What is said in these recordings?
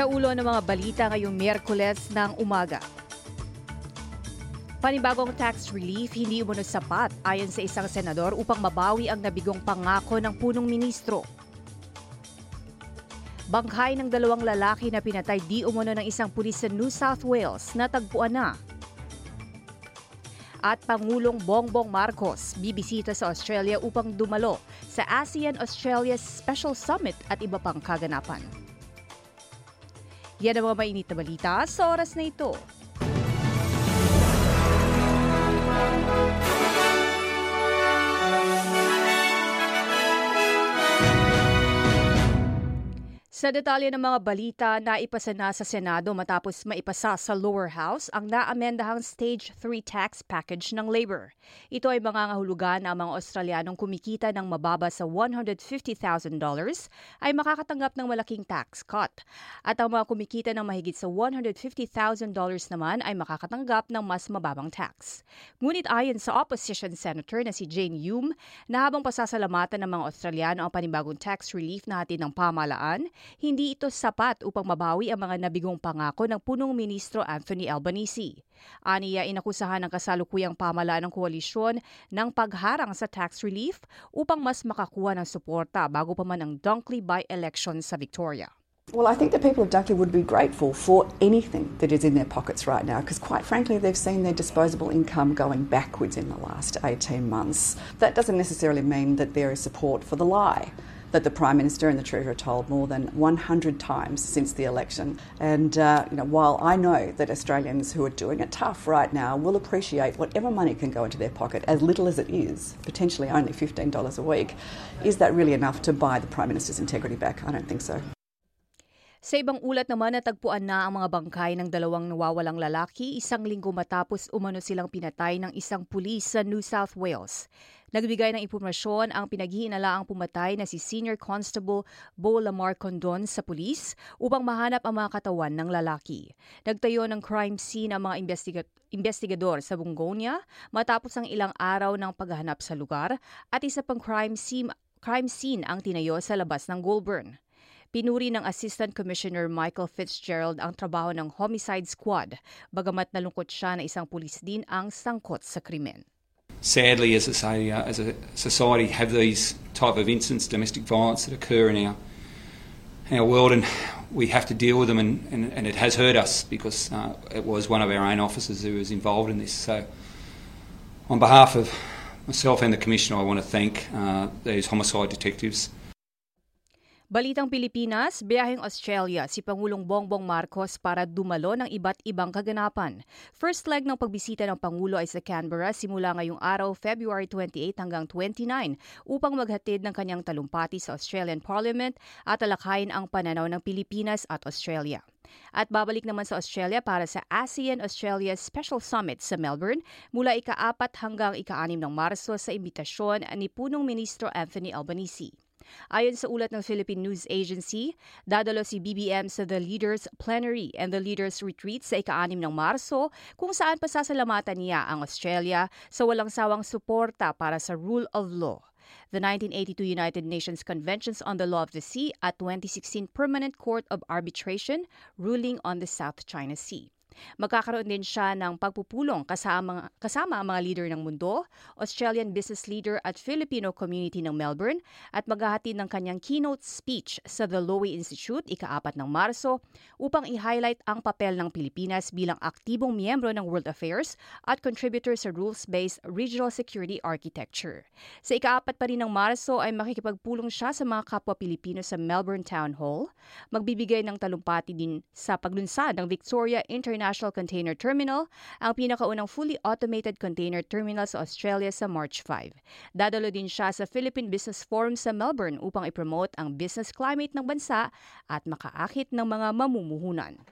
Sa ulo ng mga balita ngayong Miyerkules ng umaga. Panibagong tax relief hindi umano sapat ayon sa isang senador upang mabawi ang nabigong pangako ng punong ministro. Bangkay ng dalawang lalaki na pinatay di umano ng isang pulis sa New South Wales natagpuan na. At Pangulong Bongbong Marcos bibisita sa Australia upang dumalo sa ASEAN-Australia Special Summit at iba pang kaganapan. Yan ang mga mainit na balita sa oras na ito. Sa detalye ng mga balita, naipasa na sa Senado matapos maipasa sa lower house ang naamendahang Stage 3 tax package ng labor. Ito ay mangangahulugan na ang mga Australianong kumikita ng mababa sa $150,000 ay makakatanggap ng malaking tax cut. At ang mga kumikita ng mahigit sa $150,000 naman ay makakatanggap ng mas mababang tax. Ngunit ayon sa opposition senator na si Jane Hume, na habang pasasalamatan ng mga Australiano ang panibagong tax relief na hatid ng pamalaan, hindi ito sapat upang mabawi ang mga nabigong pangako ng punong ministro Anthony Albanese. Aniya inakusahan ng kasalukuyang pamalaan ng koalisyon ng pagharang sa tax relief upang mas makakuha ng suporta bago pa man ang Dunkley by-election sa Victoria. Well, I think the people of Dunkley would be grateful for anything that is in their pockets right now because, quite frankly, they've seen their disposable income going backwards in the last 18 months. That doesn't necessarily mean that there is support for the lie that the Prime Minister and the Treasurer told more than 100 times since the election. And uh, you know, while I know that Australians who are doing it tough right now will appreciate whatever money can go into their pocket, as little as it is, potentially only $15 a week, is that really enough to buy the Prime Minister's integrity back? I don't think so. Sa ibang ulat naman, natagpuan na ang mga bangkay ng dalawang nawawalang lalaki isang linggo matapos umano silang pinatay ng isang pulis sa New South Wales. Nagbigay ng impormasyon ang pinaghihinalaang pumatay na si Senior Constable Bo Lamar Condon sa pulis upang mahanap ang mga katawan ng lalaki. Nagtayo ng crime scene ang mga investiga- investigador sa Bungonia matapos ang ilang araw ng paghahanap sa lugar at isa pang crime scene, crime scene ang tinayo sa labas ng Goulburn. Pinuri ng Assistant Commissioner Michael Fitzgerald ang trabaho ng Homicide Squad, bagamat nalungkot siya na isang pulis din ang sangkot sa krimen. Sadly, as a, uh, as a society, have these type of incidents, domestic violence that occur in our in our world, and we have to deal with them, and, and, and it has hurt us because uh, it was one of our own officers who was involved in this. So, on behalf of myself and the Commissioner, I want to thank uh, these homicide detectives. Balitang Pilipinas, biyaheng Australia si Pangulong Bongbong Marcos para dumalo ng iba't ibang kaganapan. First leg ng pagbisita ng Pangulo ay sa Canberra simula ngayong araw February 28 hanggang 29 upang maghatid ng kanyang talumpati sa Australian Parliament at alakayin ang pananaw ng Pilipinas at Australia. At babalik naman sa Australia para sa ASEAN-Australia Special Summit sa Melbourne mula ika-4 hanggang ika-6 ng Marso sa imbitasyon ni Punong Ministro Anthony Albanese. Ayon sa ulat ng Philippine News Agency, dadalo si BBM sa The Leaders Plenary and the Leaders Retreat sa ika-6 ng Marso kung saan pasasalamatan niya ang Australia sa walang sawang suporta para sa rule of law. The 1982 United Nations Conventions on the Law of the Sea at 2016 Permanent Court of Arbitration ruling on the South China Sea. Magkakaroon din siya ng pagpupulong kasama, kasama ang mga leader ng mundo, Australian business leader at Filipino community ng Melbourne at maghahatid ng kanyang keynote speech sa The Lowy Institute ika-4 ng Marso upang i-highlight ang papel ng Pilipinas bilang aktibong miyembro ng World Affairs at contributor sa rules-based regional security architecture. Sa ika-4 pa rin ng Marso ay makikipagpulong siya sa mga kapwa Pilipino sa Melbourne Town Hall, magbibigay ng talumpati din sa paglunsad ng Victoria International International Container Terminal, ang pinakaunang fully automated container terminal sa Australia sa March 5. Dadalo din siya sa Philippine Business Forum sa Melbourne upang ipromote ang business climate ng bansa at makaakit ng mga mamumuhunan.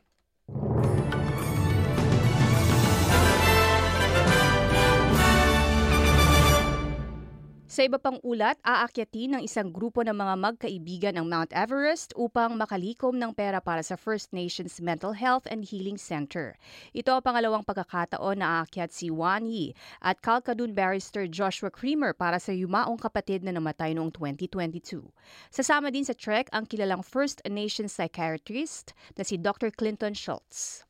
Sa iba pang ulat, aakyatin ng isang grupo ng mga magkaibigan ang Mount Everest upang makalikom ng pera para sa First Nations Mental Health and Healing Center. Ito ang pangalawang pagkakataon na aakyat si Wan Yi at Kalkadun barrister Joshua Creamer para sa yumaong kapatid na namatay noong 2022. Sasama din sa trek ang kilalang First Nations psychiatrist na si Dr. Clinton Schultz.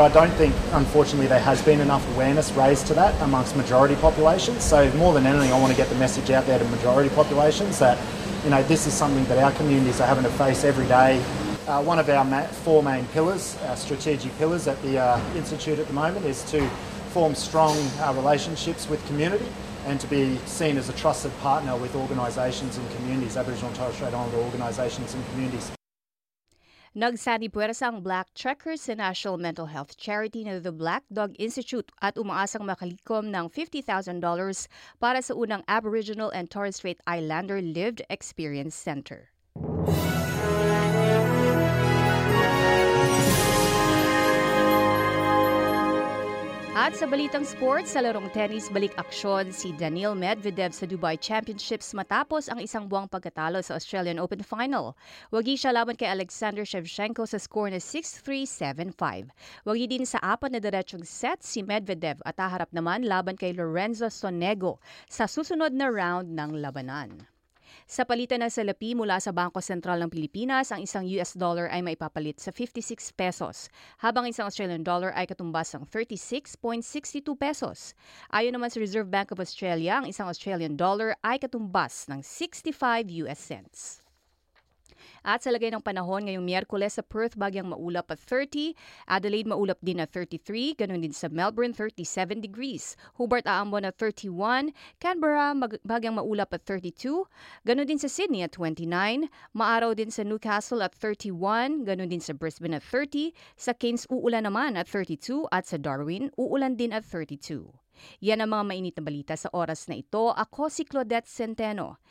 I don't think, unfortunately, there has been enough awareness raised to that amongst majority populations. So more than anything, I want to get the message out there to majority populations that, you know, this is something that our communities are having to face every day. Uh, one of our ma- four main pillars, our strategic pillars at the uh, Institute at the moment, is to form strong uh, relationships with community and to be seen as a trusted partner with organisations and communities, Aboriginal and Torres Strait Islander organisations and communities. Nagsanipuwersa ang Black Trekkers sa National Mental Health Charity na The Black Dog Institute at umaasang makalikom ng $50,000 para sa unang Aboriginal and Torres Strait Islander Lived Experience Center. At sa balitang sports, sa larong tennis, balik aksyon si Daniil Medvedev sa Dubai Championships matapos ang isang buwang pagkatalo sa Australian Open Final. Wagi siya laban kay Alexander Shevchenko sa score na 6-3, 7-5. Wagi din sa apat na diretsong set si Medvedev at haharap naman laban kay Lorenzo Sonego sa susunod na round ng labanan. Sa palitan ng salapi mula sa Bangko Sentral ng Pilipinas, ang isang US dollar ay maipapalit sa 56 pesos, habang isang Australian dollar ay katumbas ng 36.62 pesos. Ayon naman sa Reserve Bank of Australia, ang isang Australian dollar ay katumbas ng 65 US cents. At sa lagay ng panahon ngayong Miyerkules sa Perth, bagyang maulap at 30, Adelaide maulap din at 33, ganun din sa Melbourne 37 degrees, Hobart aambon at 31, Canberra mag- bagyang maulap at 32, ganun din sa Sydney at 29, maaraw din sa Newcastle at 31, ganun din sa Brisbane at 30, sa Cairns uulan naman at 32 at sa Darwin uulan din at 32. Yan ang mga mainit na balita sa oras na ito. Ako si Claudette Centeno.